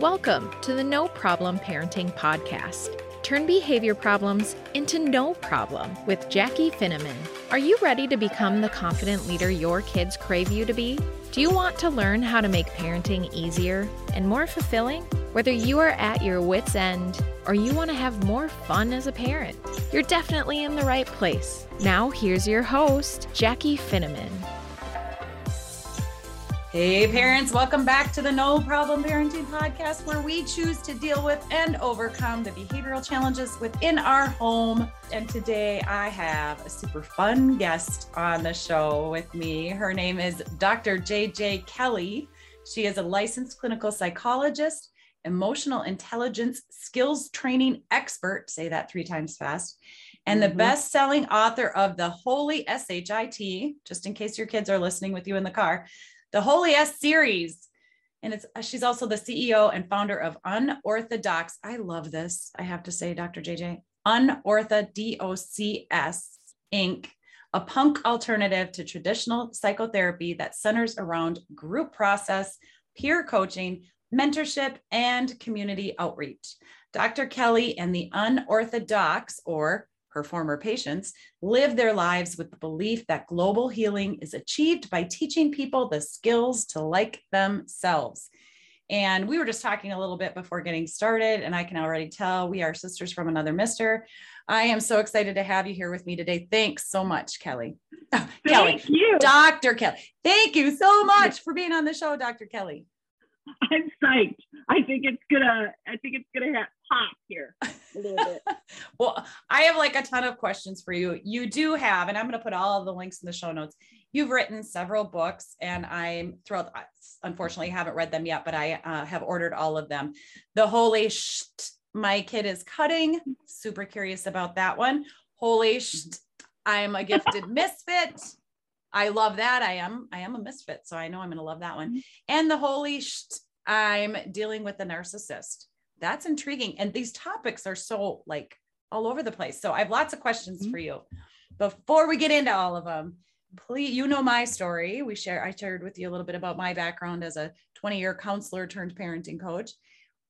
Welcome to the No Problem Parenting Podcast. Turn behavior problems into no problem with Jackie Finneman. Are you ready to become the confident leader your kids crave you to be? Do you want to learn how to make parenting easier and more fulfilling? Whether you are at your wits' end or you want to have more fun as a parent, you're definitely in the right place. Now, here's your host, Jackie Finneman. Hey, parents, welcome back to the No Problem Parenting Podcast, where we choose to deal with and overcome the behavioral challenges within our home. And today I have a super fun guest on the show with me. Her name is Dr. JJ Kelly. She is a licensed clinical psychologist, emotional intelligence skills training expert, say that three times fast, and the mm-hmm. best selling author of the Holy SHIT, just in case your kids are listening with you in the car the Holy S series. And it's she's also the CEO and founder of Unorthodocs. I love this. I have to say, Dr. JJ, Unorthodox DOCS Inc., a punk alternative to traditional psychotherapy that centers around group process, peer coaching, mentorship, and community outreach. Dr. Kelly and the Unorthodocs, or her former patients, live their lives with the belief that global healing is achieved by teaching people the skills to like themselves. And we were just talking a little bit before getting started, and I can already tell we are sisters from another mister. I am so excited to have you here with me today. Thanks so much, Kelly. Thank Kelly, you. Dr. Kelly. Thank you so much for being on the show, Dr. Kelly. I'm psyched. I think it's gonna. I think it's gonna have pop here a little bit. well, I have like a ton of questions for you. You do have, and I'm gonna put all of the links in the show notes. You've written several books, and I'm thrilled. I unfortunately haven't read them yet, but I uh, have ordered all of them. The Holy Sh- My Kid is Cutting. Super curious about that one. Holy Sh- I'm a gifted misfit. I love that. I am I am a misfit, so I know I'm going to love that one. Mm-hmm. And the holy sh- I'm dealing with the narcissist. That's intriguing. And these topics are so like all over the place. So I have lots of questions mm-hmm. for you. Before we get into all of them, please you know my story. We share I shared with you a little bit about my background as a 20-year counselor turned parenting coach.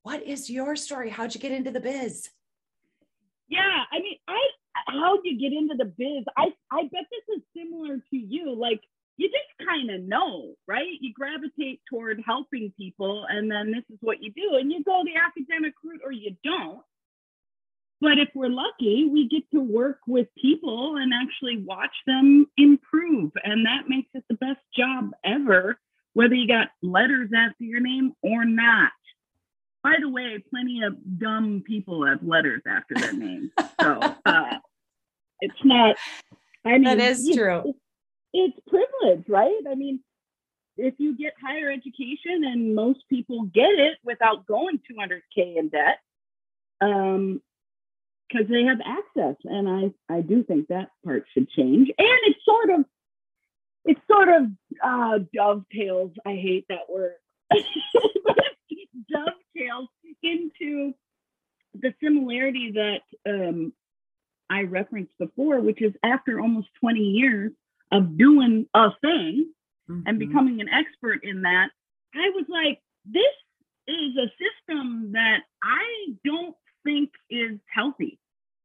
What is your story? How'd you get into the biz? Yeah, I mean, I how do you get into the biz? I I bet this is similar to you. Like you just kind of know, right? You gravitate toward helping people, and then this is what you do, and you go the academic route or you don't. But if we're lucky, we get to work with people and actually watch them improve. And that makes it the best job ever, whether you got letters after your name or not. By the way, plenty of dumb people have letters after their name. So uh, it's not, I mean, that is true. It's, it's privilege, right? I mean, if you get higher education and most people get it without going 200K in debt, um, because they have access. And I, I do think that part should change. And it's sort of, it sort of uh, dovetails. I hate that word. dovetails into the similarity that um, I referenced before, which is after almost 20 years of doing a thing mm-hmm. and becoming an expert in that, I was like, this is a system that I don't think is healthy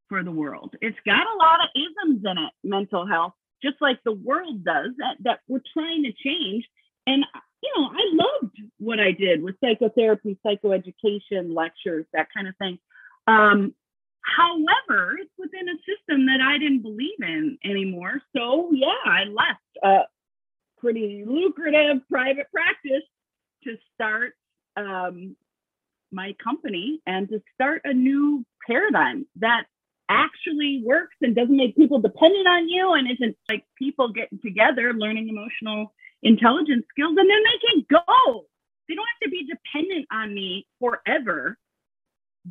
for the world. It's got a lot of isms in it, mental health, just like the world does, that, that we're trying to change. And, you know, I loved what I did with psychotherapy, psychoeducation, lectures, that kind of thing. Um, However, it's within a system that I didn't believe in anymore. So, yeah, I left a pretty lucrative private practice to start um, my company and to start a new paradigm that actually works and doesn't make people dependent on you and isn't like people getting together learning emotional intelligence skills and then they can go. They don't have to be dependent on me forever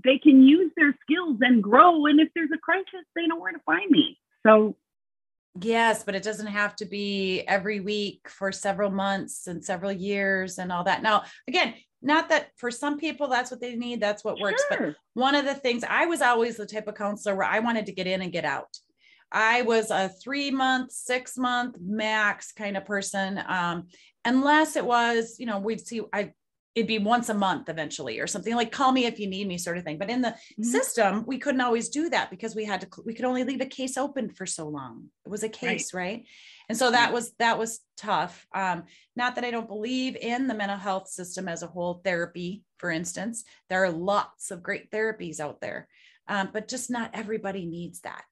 they can use their skills and grow. And if there's a crisis, they know where to find me. So, yes, but it doesn't have to be every week for several months and several years and all that. Now, again, not that for some people that's what they need, that's what works. Sure. But one of the things I was always the type of counselor where I wanted to get in and get out. I was a three month, six month max kind of person. Um, unless it was, you know, we'd see, I it'd be once a month eventually or something like call me if you need me sort of thing. But in the Mhm. system we couldn't always do that because we had to we could only leave a case open for so long. It was a case right, and so that was that was tough. Um not that i don't believe in the mental health system as a whole therapy for instance. There are lots of great therapies out there um, but just not everybody needs that.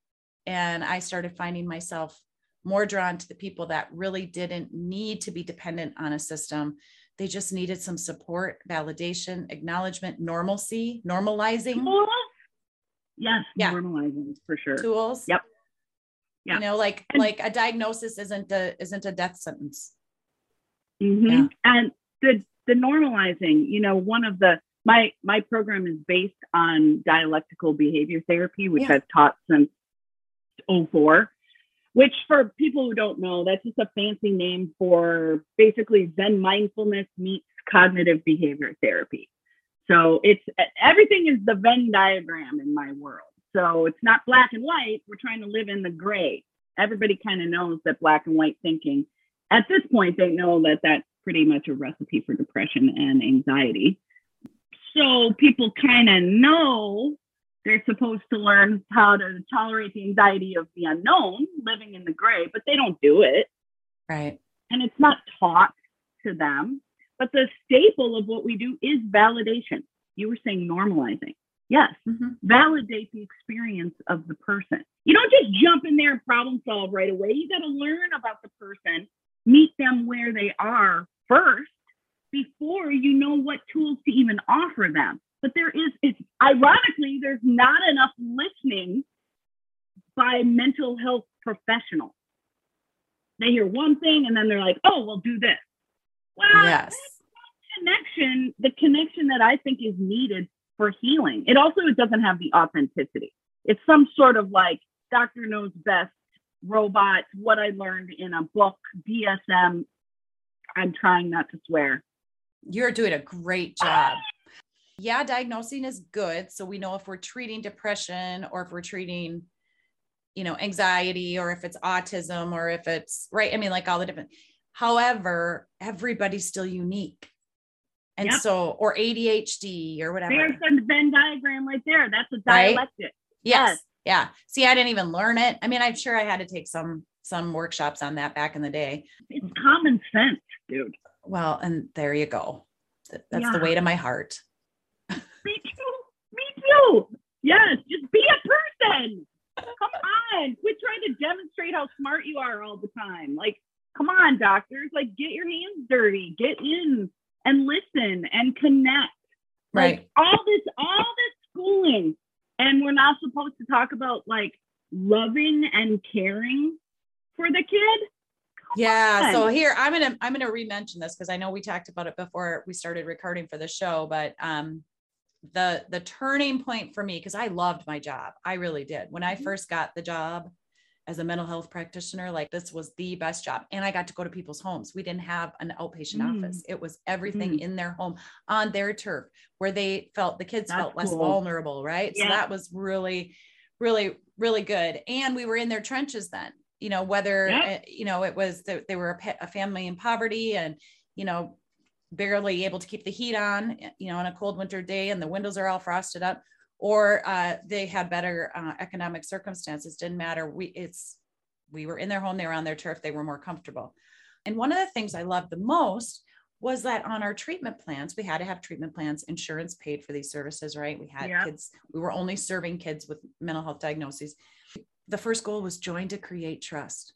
And i started finding myself more drawn to the people that really didn't need to be dependent on a system they just needed some support, validation, acknowledgement, normalcy, normalizing Tools? Yes, Yeah. normalizing for sure. tools. Yep. Yeah. You know, like And- like a diagnosis isn't a isn't a death sentence. Mhm. Yeah. And the the normalizing, you know, one of the my my program is based on dialectical behavior therapy, which Yeah. I've taught since 04. Which for people who don't know, that's just a fancy name for basically Zen mindfulness meets cognitive behavior therapy. So it's everything is the Venn diagram in my world. So it's not black and white. We're trying to live in the gray. Everybody kind of knows that black and white thinking at this point, they know that that's pretty much a recipe for depression and anxiety. So people kind of know they're supposed to learn how to tolerate the anxiety of the unknown, living in the gray, but they don't do it. Right. And it's not taught to them. But the staple of what we do is validation. You were saying normalizing. Yes, Mhm. validate the experience of the person. You don't just jump in there and problem solve right away. You got to learn about the person, meet them where they are first before you know what tools to even offer them. But there is, it's ironically, there's not enough listening by mental health professionals. They hear one thing and then they're like, oh, we'll do this. Well, Yes. connection, the connection that I think is needed for healing. It also it doesn't have the authenticity. It's some sort of like doctor knows best robot, what I learned in a book, DSM. I'm trying not to swear. You're doing a great job. Yeah, diagnosing is good. So we know if we're treating depression or if we're treating, you know, anxiety or if it's autism or if it's right. I mean, like all the different. However, everybody's still unique. And Yep. so, or ADHD or whatever. There's the Venn diagram right there. That's a Right? dialectic. Yes. Yes. Yeah. See, I didn't even learn it. I mean, I'm sure I had to take some some workshops on that back in the day. It's common sense, dude. Well, and there you go. Th- That's the Yeah. weight of my heart. Me too. Me too. Yes, just be a person. Come on. Quit trying to demonstrate how smart you are all the time. Like, come on, doctors. Like, get your hands dirty. Get in and listen and connect. Right. Like all this, all this schooling. And we're not supposed to talk about like loving and caring for the kid. Yeah. So here I'm gonna I'm gonna re-mention this because I know we talked about it before we started recording for the show, but um the the turning point for me because I loved my job. I really did. When I Mhm. first got the job as a mental health practitioner, like this was the best job. And I got to go to people's homes. We didn't have an outpatient Mm. office. It was everything Mm. in their home on their turf where they felt the kids That's felt less cool. vulnerable, right? So that was really, really, really good. And we were in their trenches then, you know, whether, Yep. uh, you know, it was, that they were a family in poverty and, you know, barely able to keep the heat on, you know, on a cold winter day and the windows are all frosted up, or uh, they had better uh, economic circumstances. Didn't matter. We it's we were in their home, they were on their turf, they were more comfortable. And one of the things I loved the most was that on our treatment plans, we had to have treatment plans, insurance paid for these services, right? We had Yep. kids, we were only serving kids with mental health diagnoses. The first goal was join to create trust.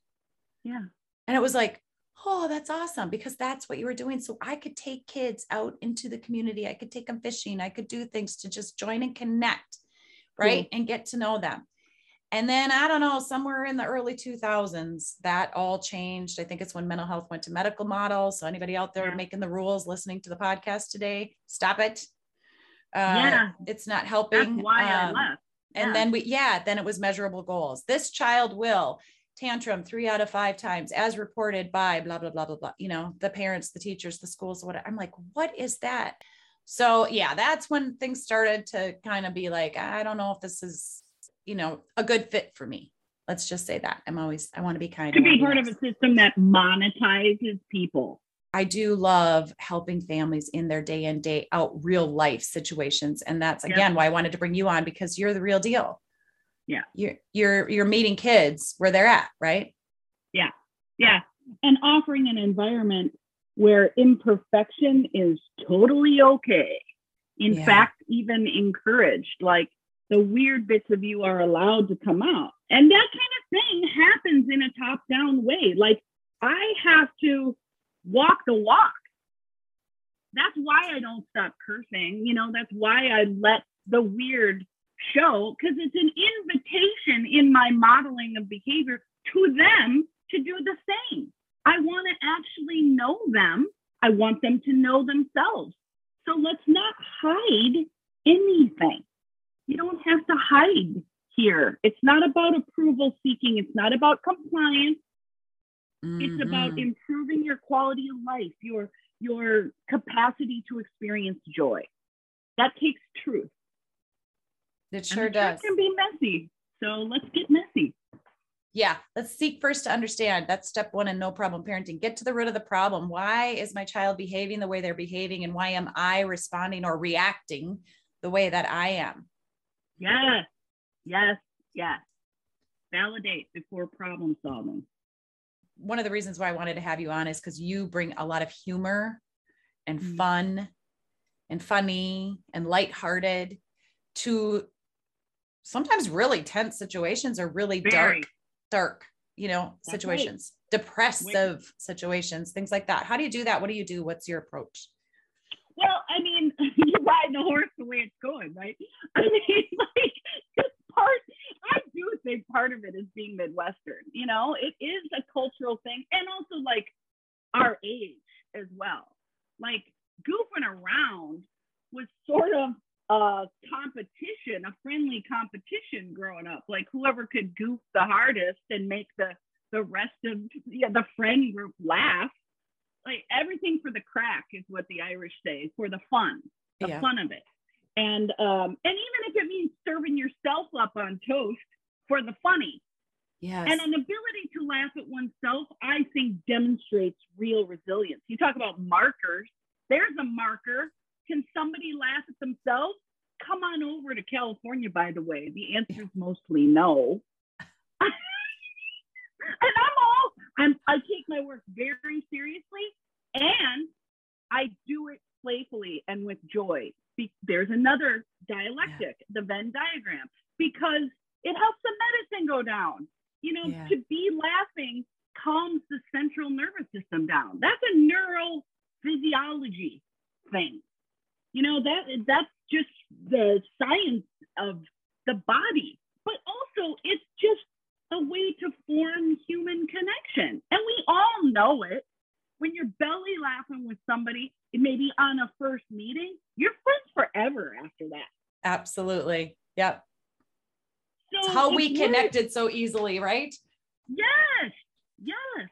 Yeah. And it was like, oh, that's awesome because that's what you were doing. So I could take kids out into the community. I could take them fishing. I could do things to just join and connect, right? And get to know them. And then I don't know, somewhere in the early 2000s, that all changed. I think it's when mental health went to medical models. So anybody out there Yeah. making the rules, listening to the podcast today, stop it. Uh, Yeah. It's not That's helping. why I Um, left. and then we yeah then it was measurable goals this child will tantrum three out of five times as reported by blah blah blah blah blah you know the parents the teachers the schools whatever i'm like what is that so yeah that's when things started to kind of be like i don't know if this is you know a good fit for me let's just say that i'm always i want to be kind to be part of a system that monetizes people. I do love helping families in their day in, day out real life situations. And that's again yeah. why I wanted to bring you on because you're the real deal. Yeah. You're you're you're meeting kids where they're at, right? Yeah. Yeah. And offering an environment where imperfection is totally okay. In yeah. fact, even encouraged. Like the weird bits of you are allowed to come out. And that kind of thing happens in a top down way. Like I have to walk the walk. That's why I don't stop cursing. You know, that's why I let the weird show because it's an invitation in my modeling of behavior to them to do the same. I want to actually know them. I want them to know themselves. So let's not hide anything. You don't have to hide here. It's not about approval seeking, it's not about compliance. Mm-hmm. It's about improving your quality of life, your your capacity to experience joy. That takes truth. It sure does. It can be messy. So let's get messy. Yeah, let's seek first to understand. That's step one in no problem parenting. Get to the root of the problem. Why is my child behaving the way they're behaving? And why am I responding or reacting the way that I am? Yes, yes, yes. Validate before problem solving one of the reasons why I wanted to have you on is because you bring a lot of humor and mm-hmm. fun and funny and lighthearted to sometimes really tense situations or really Very. dark, dark, you know, That's situations, right. depressive Wait. situations, things like that. How do you do that? What do you do? What's your approach? Well, I mean, you ride the horse the way it's going, right? I mean, like just part I do think part of it is being Midwestern. You know, it is a cultural thing, and also like our age as well. Like goofing around was sort of a competition, a friendly competition growing up. Like whoever could goof the hardest and make the the rest of yeah, the friend group laugh. Like everything for the craic is what the Irish say, for the fun, the yeah. fun of it. And um, and even if it means serving yourself up on toast for the funny. Yes. And an ability to laugh at oneself, I think, demonstrates real resilience. You talk about markers. There's a marker. Can somebody laugh at themselves? Come on over to California, by the way. The answer is mostly no. and I'm all, I'm, I take my work very seriously and I do it playfully and with joy. Be- there's another dialectic, yeah. the Venn diagram, because it helps the medicine go down. You know, yeah. to be laughing calms the central nervous system down. That's a neural physiology thing. You know, that that's just the science of the body. But also it's just a way to form human connection. And we all know it. When you're belly laughing with somebody, maybe on a first meeting, you're friends forever after that. Absolutely. Yep. So how we connected so easily, right? Yes, yes.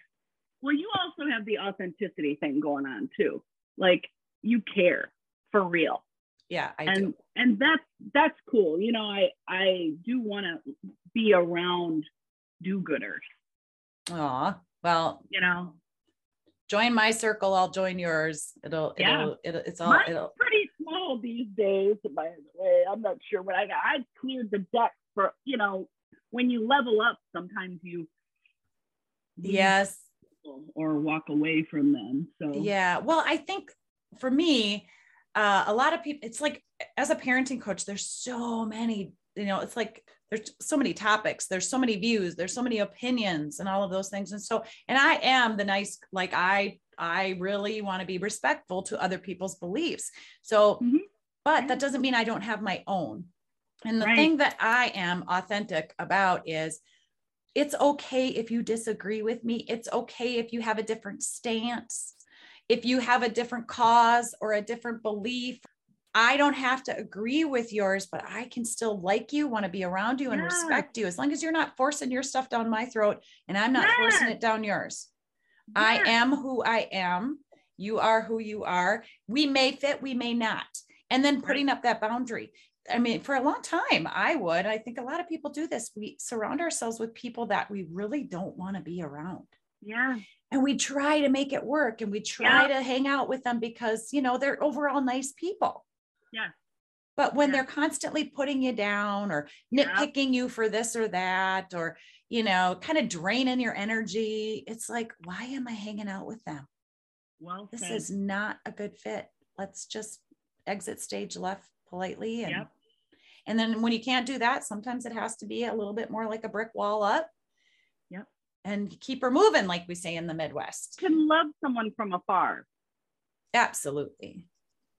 Well, you also have the authenticity thing going on too. Like you care for real. Yeah, I and, do. And that's that's cool. You know, I I do want to be around do-gooders. Aw, well, you know, join my circle. I'll join yours. It'll, yeah. it'll, it'll it's all. Mine's it'll... pretty small these days. By the way, I'm not sure what I got. I cleared the deck for you know when you level up sometimes you yes or walk away from them so yeah well i think for me uh, a lot of people it's like as a parenting coach there's so many you know it's like there's so many topics there's so many views there's so many opinions and all of those things and so and i am the nice like i i really want to be respectful to other people's beliefs so mm-hmm. but that doesn't mean i don't have my own and the right. thing that I am authentic about is it's okay if you disagree with me. It's okay if you have a different stance, if you have a different cause or a different belief. I don't have to agree with yours, but I can still like you, want to be around you, and yeah. respect you as long as you're not forcing your stuff down my throat and I'm not yeah. forcing it down yours. Yeah. I am who I am. You are who you are. We may fit, we may not. And then putting up that boundary. I mean, for a long time, I would. I think a lot of people do this. We surround ourselves with people that we really don't want to be around. Yeah. And we try to make it work and we try to hang out with them because, you know, they're overall nice people. Yeah. But when Yeah. they're constantly putting you down or Yeah. nitpicking you for this or that, or, you know, kind of draining your energy, it's like, why am I hanging out with them? Well This said. is not a good fit. Let's just exit stage left politely. And, Yep. and then when you can't do that, sometimes it has to be a little bit more like a brick wall up. And keep her moving, like we say in the Midwest. can love someone from afar. Absolutely.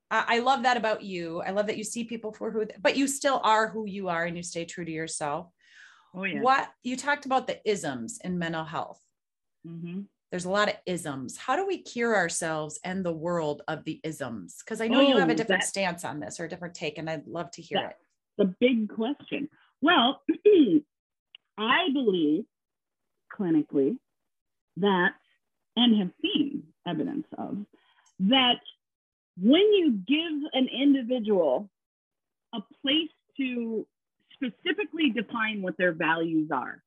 I, I love that about you. I love that you see people for who, but you still are who you are and you stay true to yourself. Oh yeah. What you talked about the isms in mental health. hmm There's a lot of isms. How do we cure ourselves and the world of the isms? Because I know you have a Oh, different stance on this or a different take, and I'd love to hear it. The big question. Well, I believe clinically that, and have seen evidence of, that when you give an individual a place to specifically define what their values are,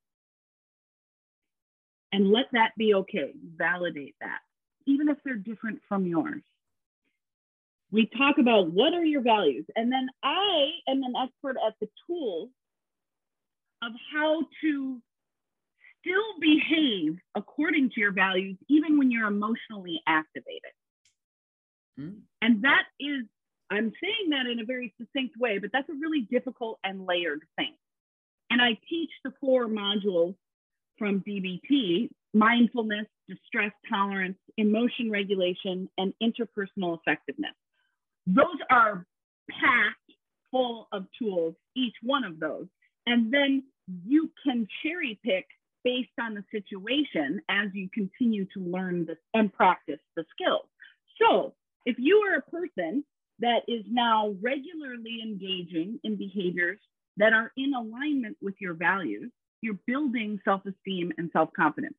and let that be okay, validate that, even if they're different from yours. We talk about what are your values, and then I am an expert at the tools of how to still behave according to your values, even when you're emotionally activated. Mm. And that is, I'm saying that in a very succinct way, but that's a really difficult and layered thing. And I teach the four modules from DBT mindfulness, distress tolerance, emotion regulation, and interpersonal effectiveness. Those are packed full of tools, each one of those. And then you can cherry pick based on the situation as you continue to learn this and practice the skills. So if you are a person that is now regularly engaging in behaviors that are in alignment with your values, you're building self esteem and self confidence.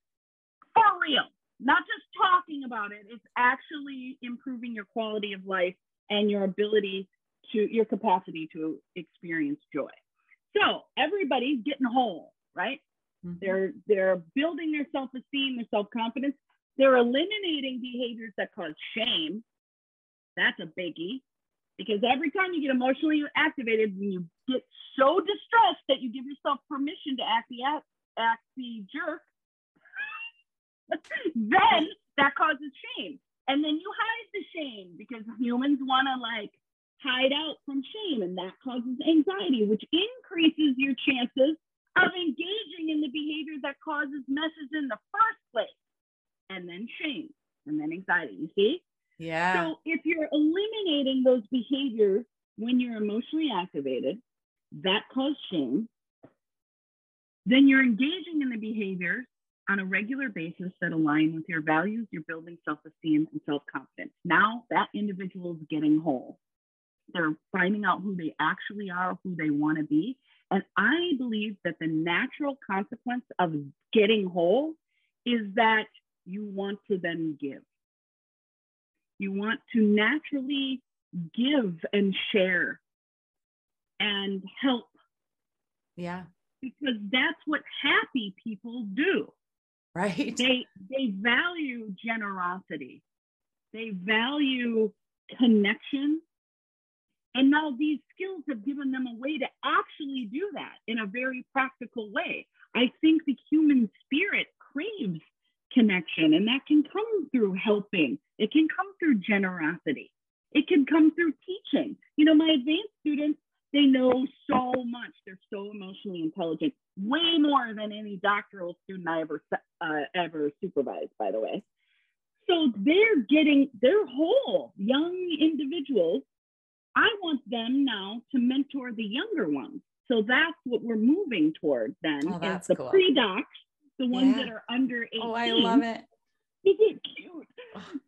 For real, not just talking about it, it's actually improving your quality of life and your ability to, your capacity to experience joy. So everybody's getting whole, right? Mhm. They're they're building their self-esteem, their self-confidence. They're eliminating behaviors that cause shame. That's a biggie. Because every time you get emotionally activated, when you get so distressed that you give yourself permission to act the act, act the jerk, then that causes shame. And then you hide the shame because humans want to like hide out from shame, and that causes anxiety, which increases your chances of engaging in the behavior that causes messes in the first place, and then shame, and then anxiety. You see? Yeah. So if you're eliminating those behaviors when you're emotionally activated that cause shame, then you're engaging in the behaviors on a regular basis that align with your values. You're building self esteem and self confidence. Now that individual is getting whole. They're finding out who they actually are, who they want to be. And I believe that the natural consequence of getting whole is that you want to then give. You want to naturally give and share and help yeah. because that's what happy people do. Right. They they value generosity. They value connection. And now these skills have given them a way to actually do that in a very practical way. I think the human spirit craves connection, and that can come through helping. It can come through generosity. It can come through teaching. You know, my advanced students, they know so much. They're so emotionally intelligent, way more than any doctoral student I ever uh, ever supervised, by the way. So they're getting, they're whole young individuals. I want them now to mentor the younger ones. So that's what we're moving towards then Oh, that's the cool. pre-docs, the ones Yeah. that are under 18. Oh, I love it. Isn't it cute?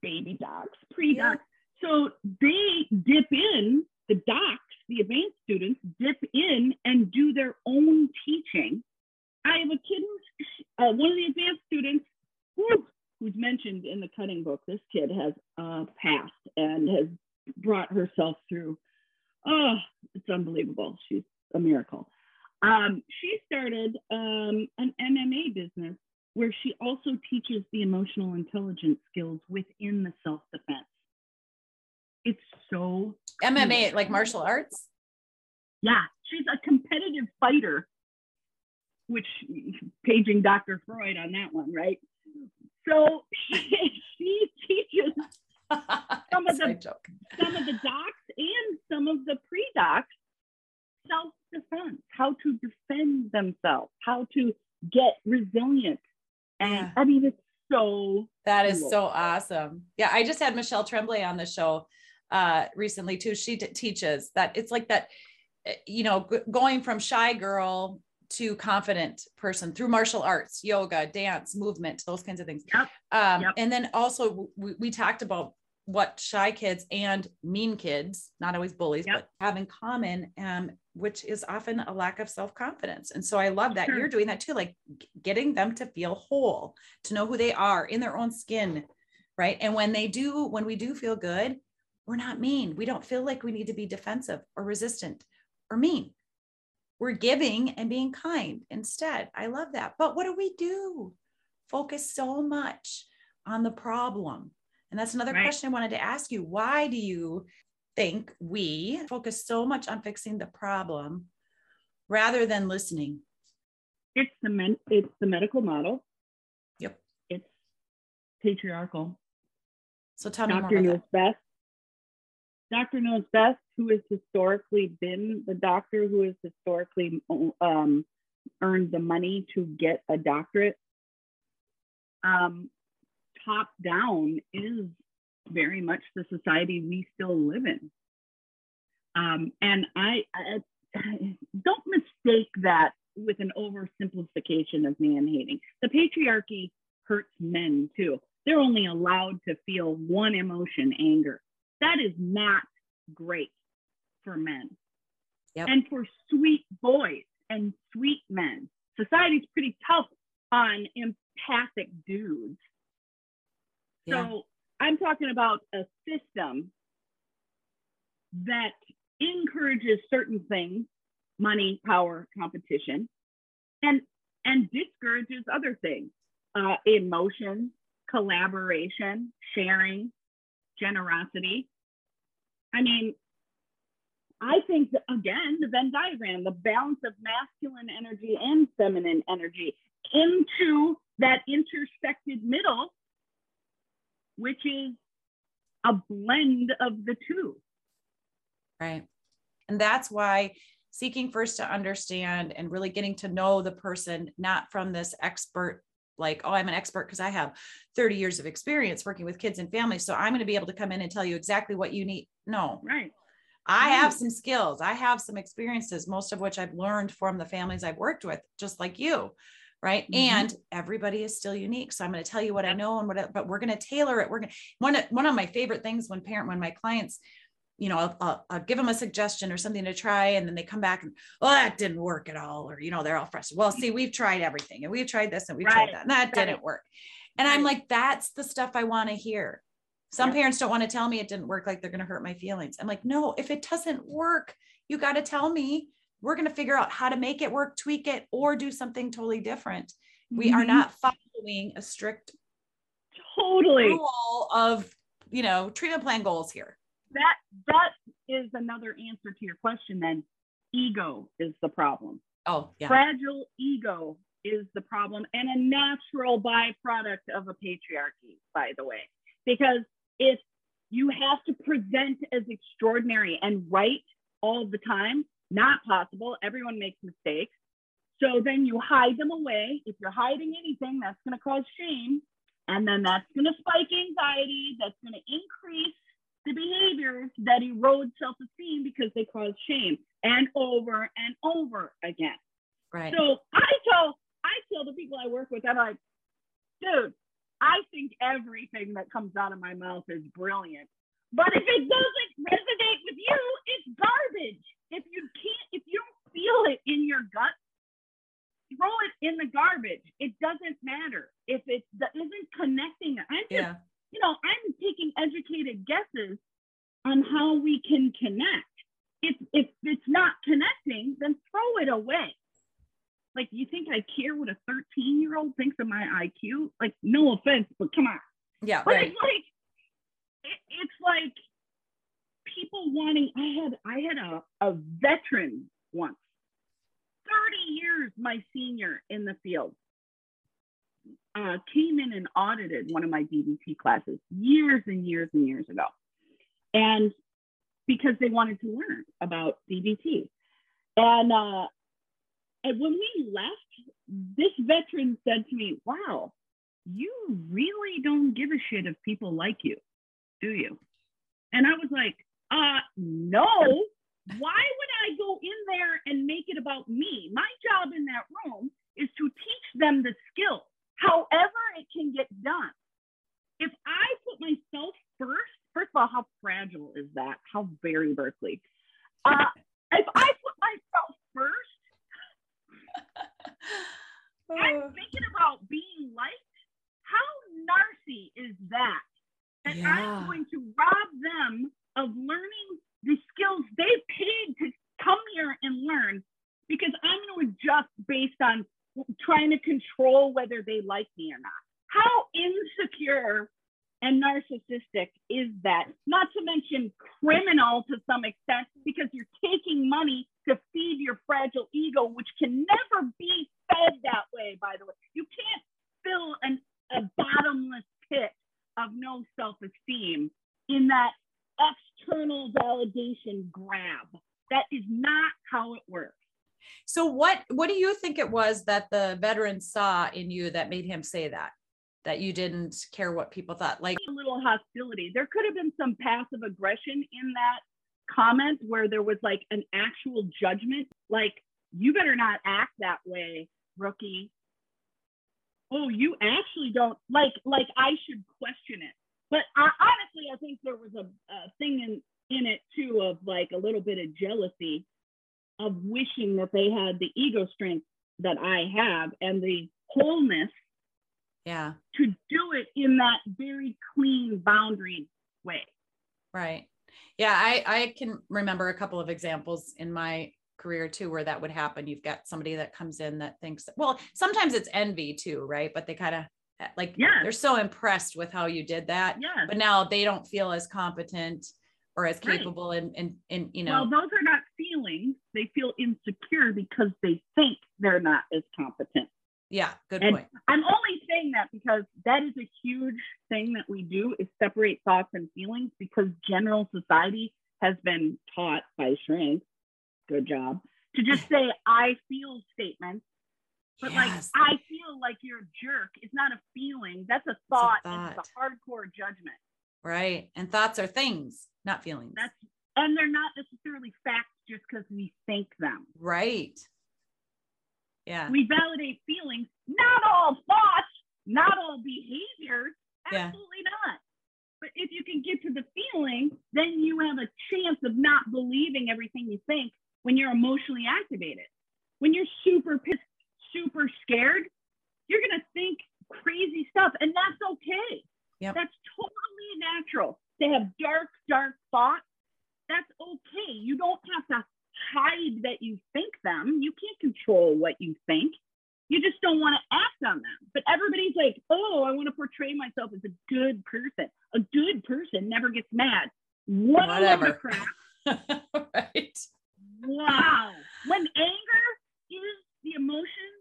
Baby docs, pre-docs. So they dip in, the docs, the advanced students dip in and do their own teaching. I have a kid, uh, one of the advanced students, whew, who's mentioned in the cutting book. This kid has uh, passed and has brought herself through. Oh, it's unbelievable. She's a miracle. Um, she started um, an MMA business where she also teaches the emotional intelligence skills within the self defense. It's so MMA, like martial arts. Yeah, she's a competitive fighter, which paging Dr. Freud on that one, right? So she teaches some of the some of the docs and some of the pre-docs self-defense, how to defend themselves, how to get resilient. And yeah. I mean, it's so that is cool. so awesome. Yeah, I just had Michelle Tremblay on the show uh recently too. She t- teaches that it's like that, eh, you know, g- going from shy girl to confident person through martial arts, yoga, dance, movement, those kinds of things. Yep. Um, yep. And then also we, we, talked about what shy kids and mean kids, not always bullies, yep. but have in common, um, which is often a lack of self-confidence. And so I love that sure. you're doing that too, like getting them to feel whole, to know who they are in their own skin. Right. And when they do, when we do feel good, we're not mean. We don't feel like we need to be defensive or resistant or mean we're giving and being kind instead. I love that. But what do we do? Focus so much on the problem. And that's another right. question I wanted to ask you. Why do you think we focus so much on fixing the problem rather than listening? It's the men- it's the medical model. Yep. It's patriarchal. So tell Dr. me more about that. Best Dr. knows best, who has historically been the doctor who has historically um, earned the money to get a doctorate. Um, top down is very much the society we still live in. Um, and I, I, don't mistake that with an oversimplification of man hating. The patriarchy hurts men too. They're only allowed to feel one emotion, anger. That is not great for men. Yep. And for sweet boys and sweet men. Society's pretty tough on empathic dudes. Yeah. So I'm talking about a system that encourages certain things, money, power, competition, and and discourages other things, uh, emotion, collaboration, sharing, generosity. I mean, I think that, again, the Venn diagram, the balance of masculine energy and feminine energy into that intersected middle, which is a blend of the two. Right. And that's why seeking first to understand and really getting to know the person, not from this expert like, oh, I'm an expert because I have 30 years of experience working with kids and families. So I'm going to be able to come in and tell you exactly what you need. No. Right. I have some skills. I have some experiences, most of which I've learned from the families I've worked with, just like you. Right. Mm-hmm. And everybody is still unique. So I'm going to tell you what I know and what, I, but we're going to tailor it. We're going to, one, one of my favorite things when parent, when my clients you know, I'll, I'll, I'll, give them a suggestion or something to try, and then they come back and, oh, that didn't work at all, or you know, they're all frustrated. Well, see, we've tried everything, and we've tried this, and we've right. tried that, and that right. didn't work. And right. I'm like, that's the stuff I want to hear. Some yeah. parents don't want to tell me it didn't work, like they're going to hurt my feelings. I'm like, no, if it doesn't work, you got to tell me. We're going to figure out how to make it work, tweak it, or do something totally different. Mm-hmm. We are mm-hmm. not following a strict totally rule of you know treatment plan goals here that that is another answer to your question then. Ego is the problem. Oh yeah. Fragile ego is the problem and a natural byproduct of a patriarchy by the way. Because if you have to present as extraordinary and right all the time not possible everyone makes mistakes so then you hide them away. If you're hiding anything that's going to cause shame and then that's going to spike anxiety that's going to increase the behaviors that erode self esteem because they cause shame and over and over again. Right. So I tell I tell the people I work with, I'm like, dude, I think everything that comes out of my mouth is brilliant. But if it doesn't resonate with you, it's garbage. If you can't, if you don't feel it in your gut, throw it in the garbage. It doesn't matter if it isn't connecting. I'm just yeah you know, I'm taking educated guesses on how we can connect. If if it's not connecting, then throw it away. Like, you think I care what a 13 year old thinks of my IQ? Like, no offense, but come on. Yeah, But right. it's like, it, it's like people wanting. I had I had a, a veteran once, 30 years my senior in the field, uh, came in and audited one of my DBT classes years and years and years ago, and because they wanted to learn about DBT, and uh, and when we left, this veteran said to me, "Wow." You really don't give a shit if people like you, do you? And I was like, uh, no. Why would I go in there and make it about me? My job in that room is to teach them the skill, however it can get done. If I put myself first, first of all, how fragile is that? How very Berkeley. Uh, if I put myself first, I'm thinking about being liked. How narcy is that? That Yeah. I'm going to rob them of learning the skills they paid to come here and learn because I'm going to adjust based on trying to control whether they like me or not. How insecure and narcissistic is that? Not to mention criminal to some extent because you're taking money to feed your fragile ego, which can never be fed that way, by the way. You can't fill an, a bottomless pit of no self esteem in that external validation grab. That is not how it works. So what what do you think it was that the veteran saw in you that made him say that? That you didn't care what people thought? Like A little hostility. There could have been some passive aggression in that comment where there was like an actual judgment, like, you better not act that way, rookie. Oh, you actually don't like like I should question it. But I, honestly, I think there was a, a thing in in it too of like a little bit of jealousy of wishing that they had the ego strength that I have and the wholeness yeah, to do it in that very clean boundary way. right. Yeah, I I can remember a couple of examples in my career too where that would happen. You've got somebody that comes in that thinks well, sometimes it's envy too, right? But they kind of eh, like yeah they're so impressed with how you did that. yeah But now they don't feel as competent or as Right. capable and and and you know well, those are not feelings. They feel insecure because they think they're not as competent. yeah, good And point. I'm only saying that because that is a huge thing that we do is separate thoughts and feelings because general society has been taught by shrinks, good job, to just say I feel statements. But Yes. like I feel like you're a jerk. It's not a feeling. That's a thought. and It's a hardcore judgment. Right. And thoughts are things, not feelings. That's and they're not necessarily facts just because we think them. right. Yeah. We validate feelings, not all thoughts, not all behaviors. Yeah. Absolutely not. But if you can get to the feeling, then you have a chance of not believing everything you think when you're emotionally activated. When you're super pissed, super scared, you're going to think crazy stuff, and that's okay. Yep. That's totally natural to have dark, dark thoughts. Okay. You don't have to hide that you think them. You can't control what you think. You just don't want to act on them. But everybody's like, oh, I want to portray myself as a good person. A good person never gets mad. What Whatever. crap. right. Wow. When anger is the emotion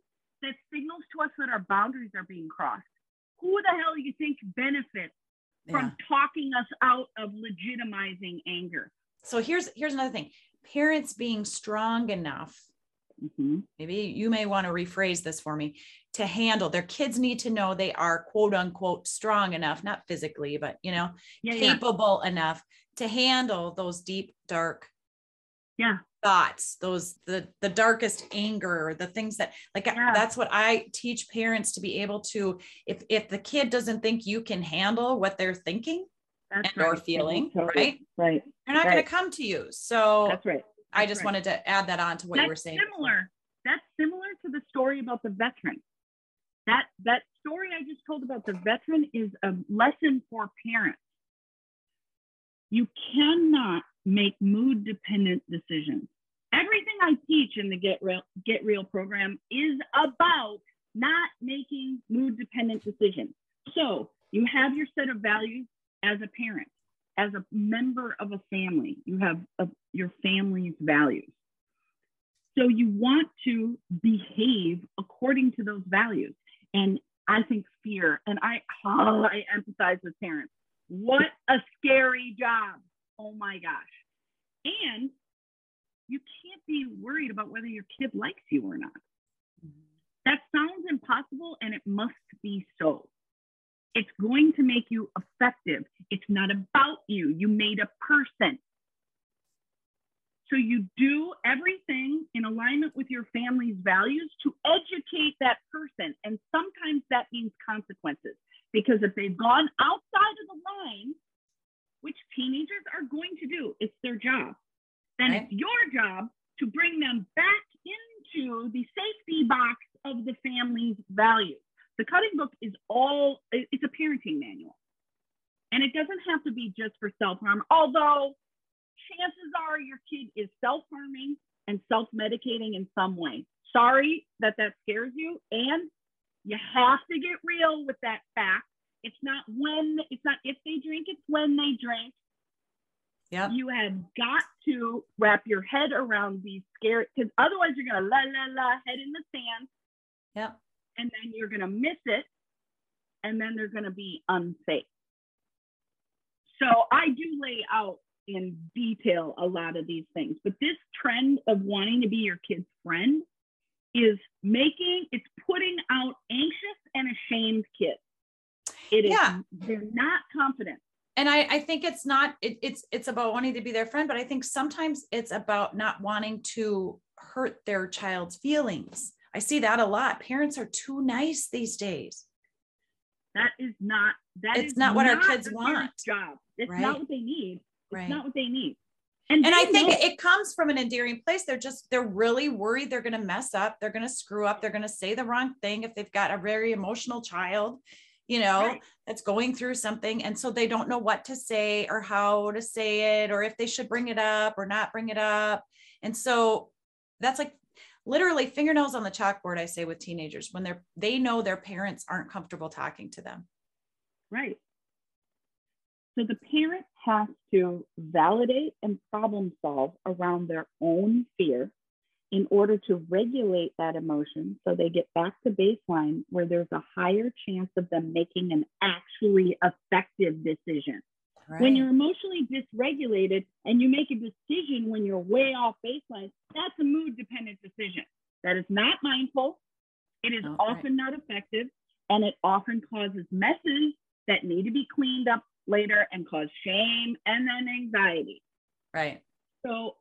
that signals to us that our boundaries are being crossed, who the hell do you think benefits from talking us out of legitimizing anger? So here's here's another thing. Parents being strong enough, Mm-hmm. maybe you may want to rephrase this for me, to handle their kids need to know they are quote unquote strong enough, not physically, but you know, Yeah, yeah, capable enough to handle those deep, dark yeah. thoughts those the the darkest anger the things that like Yeah. that's what i teach parents to be able to if if the kid doesn't think you can handle what they're thinking That's And or feeling, Totally. right? Right. they're not going to come to you so That's right. i just right. wanted to add that on to what That's you were saying before. similar. That's similar to the story about the veteran. That that story I just told about the veteran is a lesson for parents. You cannot make mood dependent decisions. everything I teach in the Get Real Get Real program is about not making mood dependent decisions. So you have your set of values as a parent, as a member of a family. You have a, your family's values. So you want to behave according to those values. And I think fear, and I, oh, I empathize with parents. What a scary job. Oh my gosh. And you can't be worried about whether your kid likes you or not. Mm-hmm. That sounds impossible, and it must be so. It's going to make you effective. It's not about you. You made a person. So you do everything in alignment with your family's values to educate that person. And sometimes that means consequences because if they've gone outside of the line, which teenagers are going to do, it's their job, then right. it's your job to bring them back into the safety box of the family's values. The cutting book is all, it's a parenting manual. And it doesn't have to be just for self harm, although chances are your kid is self harming and self medicating in some way. Sorry that that scares you. And you have to get real with that fact. It's not when, it's not if they drink, it's when they drink. Yeah. You have got to wrap your head around these scary, because otherwise you're going to la, la, la, head in the sand. Yep. And then you're going to miss it. And then they're going to be unsafe. So I do lay out in detail a lot of these things. But this trend of wanting to be your kid's friend is making, it's putting out anxious and ashamed kids. It is, yeah. they're not confident. And I, I think it's not, it, it's, it's about wanting to be their friend, but I think sometimes it's about not wanting to hurt their child's feelings. I see that a lot. Parents are too nice these days. That is not, that it's not what not our kids want. Job. It's right? not what they need. Right. not what they need. And, and I think know- it comes from an endearing place. They're just, they're really worried they're going to mess up. They're going to screw up. They're going to say the wrong thing if they've got a very emotional child, you know, right. that's going through something. And so they don't know what to say or how to say it or if they should bring it up or not bring it up. And so that's like literally fingernails on the chalkboard, I say with teenagers when they're, they know their parents aren't comfortable talking to them. Right. So the parent has to validate and problem solve around their own fear in order to regulate that emotion so they get back to baseline where there's a higher chance of them making an actually effective decision. Right. When you're emotionally dysregulated and you make a decision when you're way off baseline, that's a mood dependent decision. That is not mindful. It is oh, often not effective and it often causes messes that need to be cleaned up later and cause shame and then anxiety. Right. So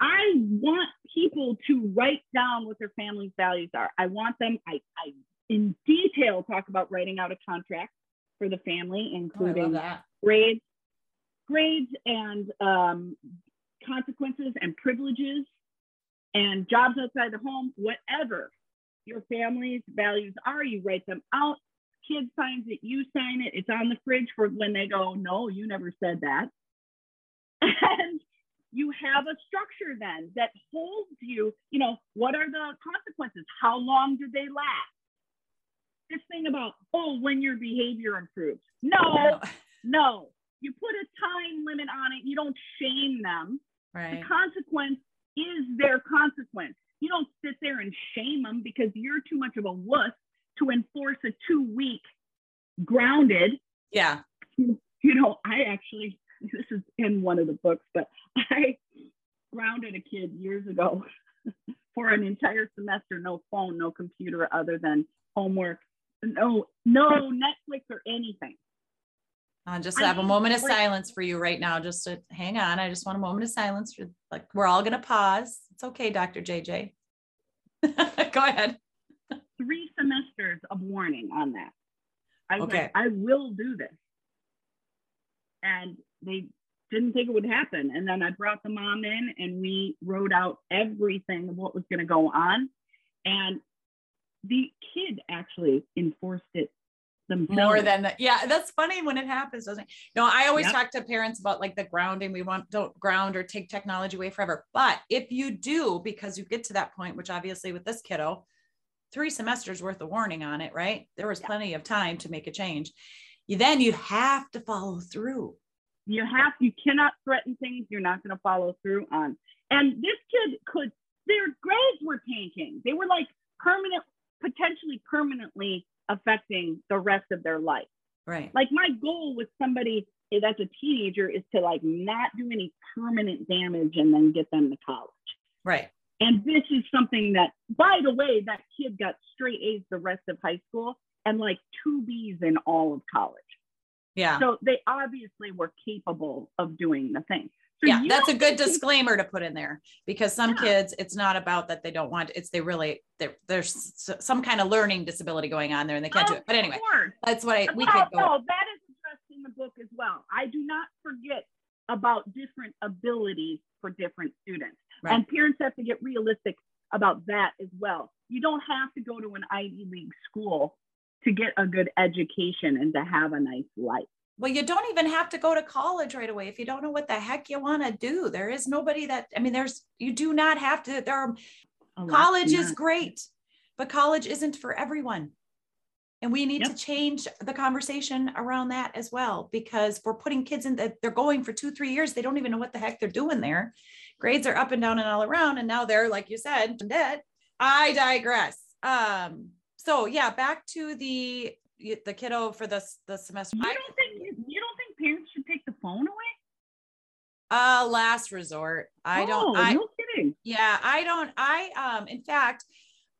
I want people to write down what their family's values are. I want them, I, I in detail talk about writing out a contract for the family, including oh, grades, grades and um, consequences and privileges and jobs outside the home, whatever your family's values are, you write them out kid signs it, you sign it. It's on the fridge for when they go, no, you never said that. And you have a structure then that holds you, you know, what are the consequences? How long do they last? This thing about, oh, when your behavior improves. No, no. You put a time limit on it. You don't shame them. Right. The consequence is their consequence. You don't sit there and shame them because you're too much of a wuss to enforce a two week grounded. Yeah. You know, I actually, this is in one of the books, but I grounded a kid years ago for an entire semester, no phone, no computer other than homework, no, no Netflix or anything. Uh, I just have a moment of silence for you right now. Just to hang on. I just want a moment of silence for like we're all gonna pause. It's okay, Dr. JJ. Go ahead three semesters of warning on that. I okay. Like, I will do this. And they didn't think it would happen. And then I brought the mom in and we wrote out everything of what was going to go on. And the kid actually enforced it themselves. more than that. yeah that's funny when it happens doesn't it no i always Yep. talk to parents about like the grounding we want don't ground or take technology away forever but if you do because you get to that point which obviously with this kiddo three semesters worth of warning on it right there was Yeah. plenty of time to make a change you then you have to follow through you have you cannot threaten things you're not going to follow through on and this kid could their grades were tanking they were like permanent potentially permanently affecting the rest of their life. Right. Like my goal with somebody that's a teenager is to like not do any permanent damage and then get them to college. Right. And this is something that by the way that kid got straight a's the rest of high school and like two b's in all of college. Yeah. So they obviously were capable of doing the thing. Yeah you that's a good disclaimer to put in there because some Yeah. kids it's not about that they don't want it's they really there's some kind of learning disability going on there and they can't do it but anyway course. that's what i we no, could go no, that is addressed in the book as well. I do not forget about different abilities for different students. Right. And parents have to get realistic about that as well. You don't have to go to an Ivy League school to get a good education and to have a nice life. Well, you don't even have to go to college right away if you don't know what the heck you want to do. There is nobody that, I mean, there's, you do not have to, there are, college is great, but college isn't for everyone. And we need Yep. to change the conversation around that as well, because we're putting kids in that they're going for two, three years. They don't even know what the heck they're doing there. Grades are up and down and all around. And now they're, like you said, dead. I digress. Um, so yeah, back to the, the kiddo for this, the semester. You I- don't think you don't think parents should take the phone away? Uh, last resort. I Oh, don't, I, no kidding. yeah, I don't, I, um, in fact,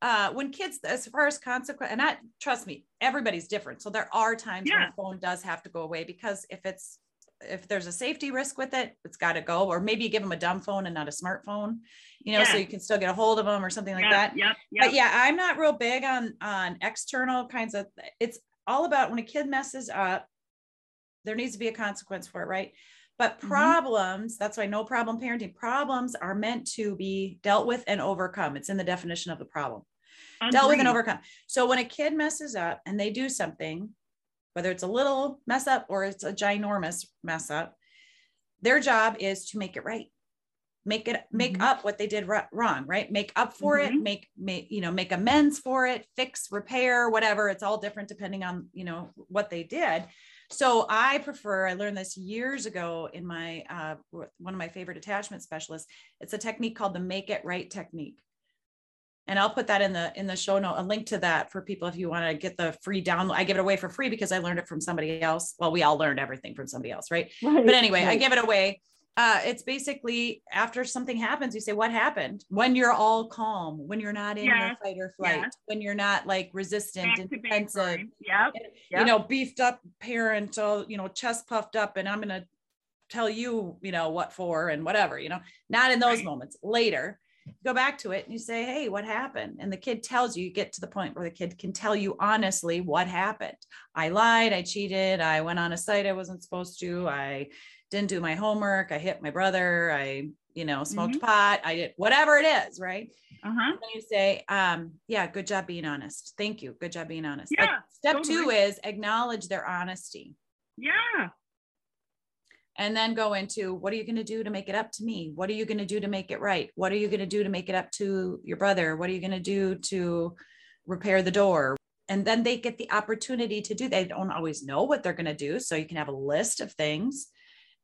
uh, when kids, as far as consequence, and I, trust me, everybody's different. So there are times when the phone does have to go away because if it's, if there's a safety risk with it, it's got to go. Or maybe you give them a dumb phone and not a smartphone, you know, so you can still get a hold of them or something like Yep, that. Yeah, yep. But yeah, I'm not real big on on external kinds of it's all about when a kid messes up, there needs to be a consequence for it, right? But Mhm. problems, that's why no problem parenting, problems are meant to be dealt with and overcome. It's in the definition of the problem. Dealt with and overcome. So when a kid messes up and they do something, whether it's a little mess up or it's a ginormous mess up, their job is to make it right make it make Mhm. up what they did ro- wrong right? Make up for it Mhm. make make you know make amends for it fix repair whatever. It's all different depending on you know what they did. So i prefer i learned this years ago in my uh, one of my favorite attachment specialists. It's a technique called the make it right technique. And i'll put that in the in the show note a link to that for people if you want to get the free download. I give it away for free because i learned it from somebody else. Well we all learned everything from somebody else right? Right, but anyway, I give it away. Uh, it's basically after something happens, you say, What happened? When you're all calm, when you're not in the fight or flight, yeah. when you're not like resistant Back and defensive, baseline. Yep. you know, beefed up parent, all, you know, chest puffed up, and I'm going to tell you, you know, what for and whatever, you know, not in those Right. moments. Later, go back to it and you say, Hey, what happened? And the kid tells you, you get to the point where the kid can tell you honestly what happened. I lied, I cheated, I went on a site I wasn't supposed to, I didn't do my homework, I hit my brother, I, you know, smoked Mm-hmm. pot, I did whatever it is, right? Uh-huh. And you say, um, yeah, good job being honest. Thank you. Good job being honest. Like, Yeah, step two is acknowledge their honesty Yeah. and then go into what are you going to do to make it up to me? What are you going to do to make it right? What are you going to do to make it up to your brother? What are you going to do to repair the door? And then they get the opportunity to do. They don't always know what they're going to do, so you can have a list of things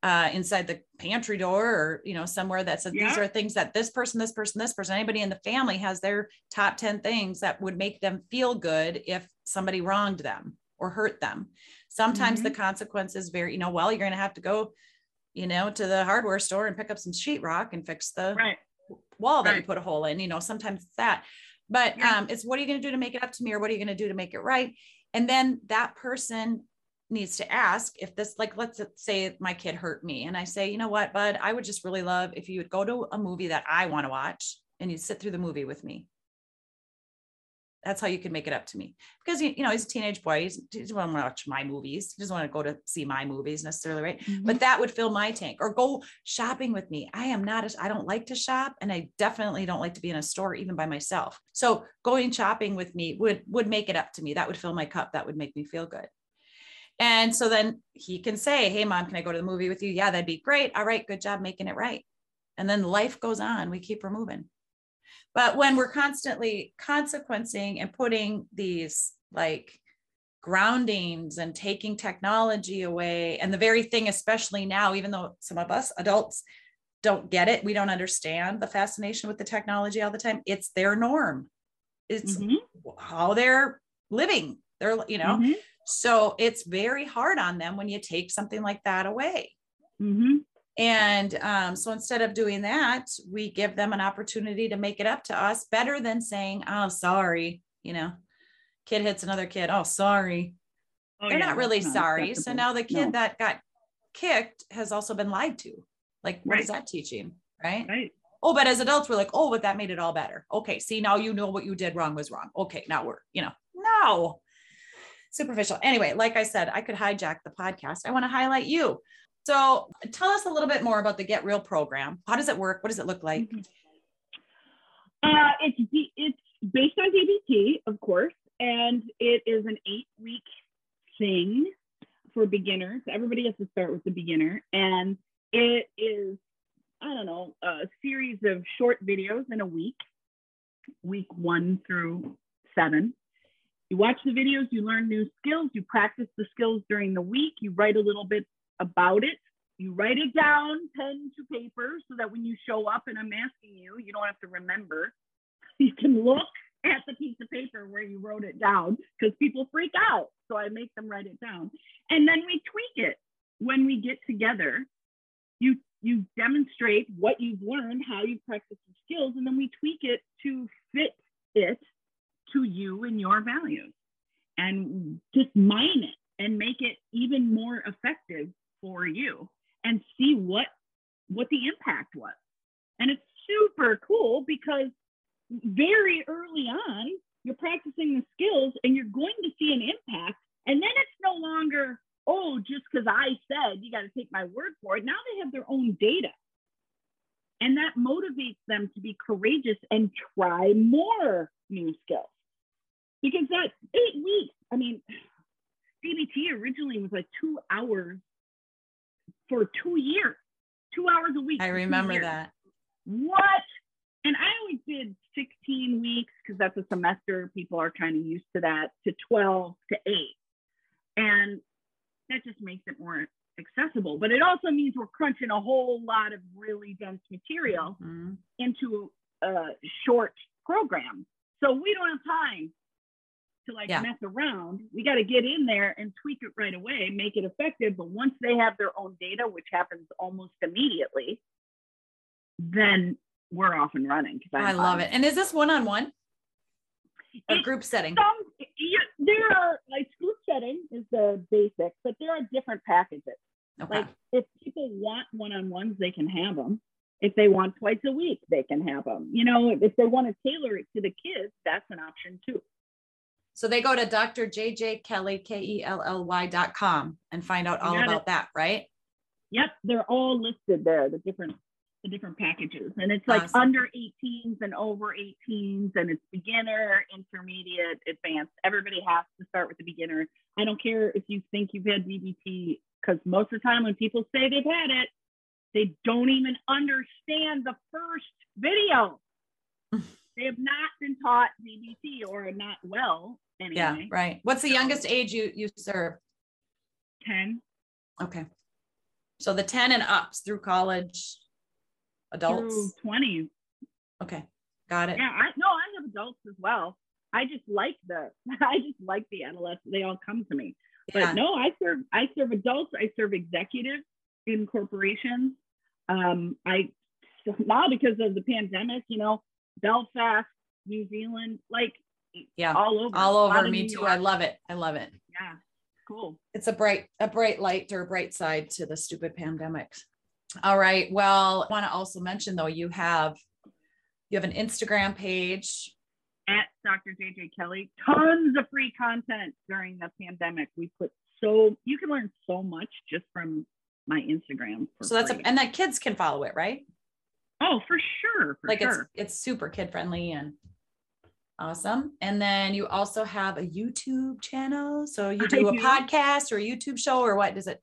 uh, inside the pantry door or you know somewhere that says these are things that this person, this person, this person, anybody in the family has their top ten things that would make them feel good if somebody wronged them or hurt them. Sometimes the consequence is very, you know, well, you're going to have to go, you know, to the hardware store and pick up some sheetrock and fix the Right. wall that you put a hole in. You know, sometimes it's that. But Yeah. um, it's what are you going to do to make it up to me, or what are you going to do to make it right? And then that person needs to ask if this, like, let's say my kid hurt me, and I say, you know what, bud, I would just really love if you would go to a movie that I want to watch, and you sit through the movie with me. That's how you can make it up to me because you know he's a teenage boy. He's, he doesn't want to watch my movies. He doesn't want to go to see my movies necessarily, right? Mm-hmm. But that would fill my tank. Or go shopping with me. I am not. A, I don't like to shop, and I definitely don't like to be in a store even by myself. So going shopping with me would would make it up to me. That would fill my cup. That would make me feel good. And so then he can say, Hey, mom, can I go to the movie with you? Yeah, that'd be great. All right, good job making it right. And then life goes on. We keep her moving. But when we're constantly consequencing and putting these like groundings and taking technology away, and the very thing, especially now, even though some of us adults don't get it, we don't understand the fascination with the technology all the time, it's their norm. It's Mhm. how they're living. They're, you know, Mhm. So it's very hard on them when you take something like that away. Mhm. And um, so instead of doing that, we give them an opportunity to make it up to us better than saying, oh, sorry, you know, kid hits another kid. Oh, sorry. Oh, They're yeah, not really that's sorry. So now the kid No. that got kicked has also been lied to. Like, what is Right. that teaching? Right. Right. Oh, but as adults, we're like, oh, but that made it all better. Okay. See, now you know what you did wrong was wrong. Okay. Now we're, you know, no. Superficial. Anyway, like I said, I could hijack the podcast. I want to highlight you. So tell us a little bit more about the Get Real program. How does it work? What does it look like? Mhm. Uh, it's it's based on DBT, of course, and it is an eight week thing for beginners. Everybody has to start with the beginner, and it is I don't know a series of short videos in a week, week one through seven. You watch the videos, you learn new skills, you practice the skills during the week, you write a little bit about it. You write it down, pen to paper, so that when you show up and I'm asking you, you don't have to remember. You can look at the piece of paper where you wrote it down because people freak out. So I make them write it down. And then we tweak it when we get together. You you demonstrate what you've learned, how you practice the skills, and then we tweak it to fit it to you and your values and just mine it and make it even more effective for you and see what what the impact was. And it's super cool because very early on you're practicing the skills and you're going to see an impact. And then it's no longer oh just because i said you got to take my word for it. Now they have their own data. And that motivates them to be courageous and try more new skills because that eight weeks i mean dbt originally was like two hours for two years two hours a week I remember that. what and i always did 16 weeks because that's a semester people are kind of used to that to 12 to 8 and that just makes it more accessible but it also means we're crunching a whole lot of really dense material Mhm. into a short program. So we don't have time to like Yeah. mess around. We got to get in there and tweak it right away, make it effective. But once they have their own data, which happens almost immediately, then we're off and running. I'm love it. And is this one on one A group setting? Some, yeah, there are like group setting is the basic, but there are different packages. Okay. Like if people want one-on-ones, they can have them. If they want twice a week, they can have them. You know, if they want to tailor it to the kids, that's an option too. So they go to Dr. JJ Kelly, K E L L Y dot com and find out all got it. about that, right? Yep, they're all listed there, the different the different packages. And it's like Awesome. under 18s and over 18s, and it's beginner, intermediate, advanced. Everybody has to start with the beginner. I don't care if you think you've had DBT, because most of the time when people say they've had it, they don't even understand the first video. they have not been taught DBT or not well anyway. Yeah, right. What's the youngest age you you serve? 10 Okay. So the 10 and ups through college adults. through 20. Okay. Got it. Yeah, I no, I have adults as well. I just like the I just like the adolescents. They all come to me. But Yeah. no, I serve I serve adults. I serve executives in corporations. Um, I now because of the pandemic, you know, Belfast, New Zealand, like Yeah. all over, All over me too. I love it. I love it. Yeah, cool. It's a bright, a bright light or a bright side to the stupid pandemic. All right. Well, I want to also mention though, you have you have an Instagram page at Dr. JJ Kelly. Tons of free content during the pandemic. We put so you can learn so much just from my Instagram. So that's a, and that kids can follow it, right? Oh, for sure. For like sure. it's it's super kid friendly and awesome. And then you also have a YouTube channel. So you do I a do. podcast or a YouTube show or what does it?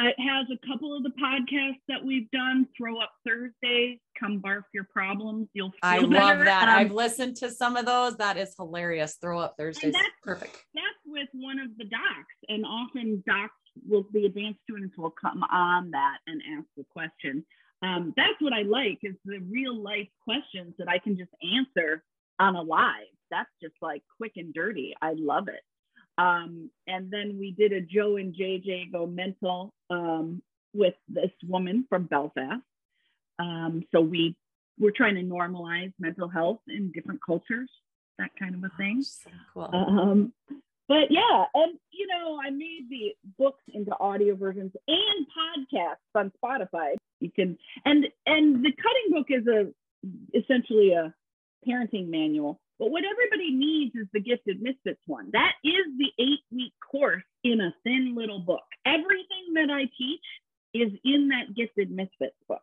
It has a couple of the podcasts that we've done. Throw up Thursdays. Come barf your problems. You'll. Feel I love that. Um, I've listened to some of those. That is hilarious. Throw up Thursdays. that's- Perfect. that's with one of the docs, and often docs will the advanced students will come on that and ask the question. Um, that's what I like is the real life questions that I can just answer on a live. That's just like quick and dirty. I love it. Um, and then we did a Joe and JJ go mental um, with this woman from Belfast. Um, so we we're trying to normalize mental health in different cultures, that kind of a thing. So cool. But yeah, and you know, I made the books into audio versions and podcasts on Spotify. You can and and the cutting book is a essentially a parenting manual. But what everybody needs is the Gifted Misfits one. That is the eight week course in a thin little book. Everything that I teach is in that Gifted Misfits book.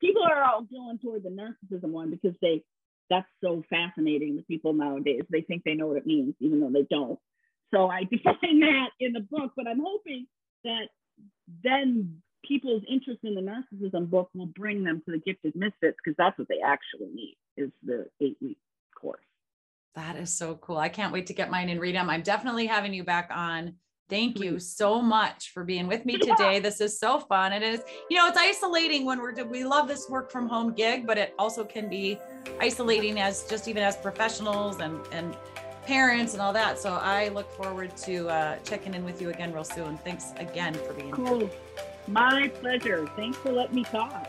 People are all going toward the narcissism one because they that's so fascinating to people nowadays. They think they know what it means, even though they don't. So I define that in the book, but I'm hoping that then people's interest in the narcissism book will bring them to the gifted misfits because that's what they actually need is the eight week course. That is so cool. I can't wait to get mine and read them. I'm definitely having you back on. Thank you so much for being with me today. This is so fun. It is, you know, it's isolating when we're we love this work from home gig, but it also can be isolating as just even as professionals and and parents and all that. So I look forward to uh, checking in with you again real soon. Thanks again for being here. Cool. My pleasure. Thanks for letting me talk.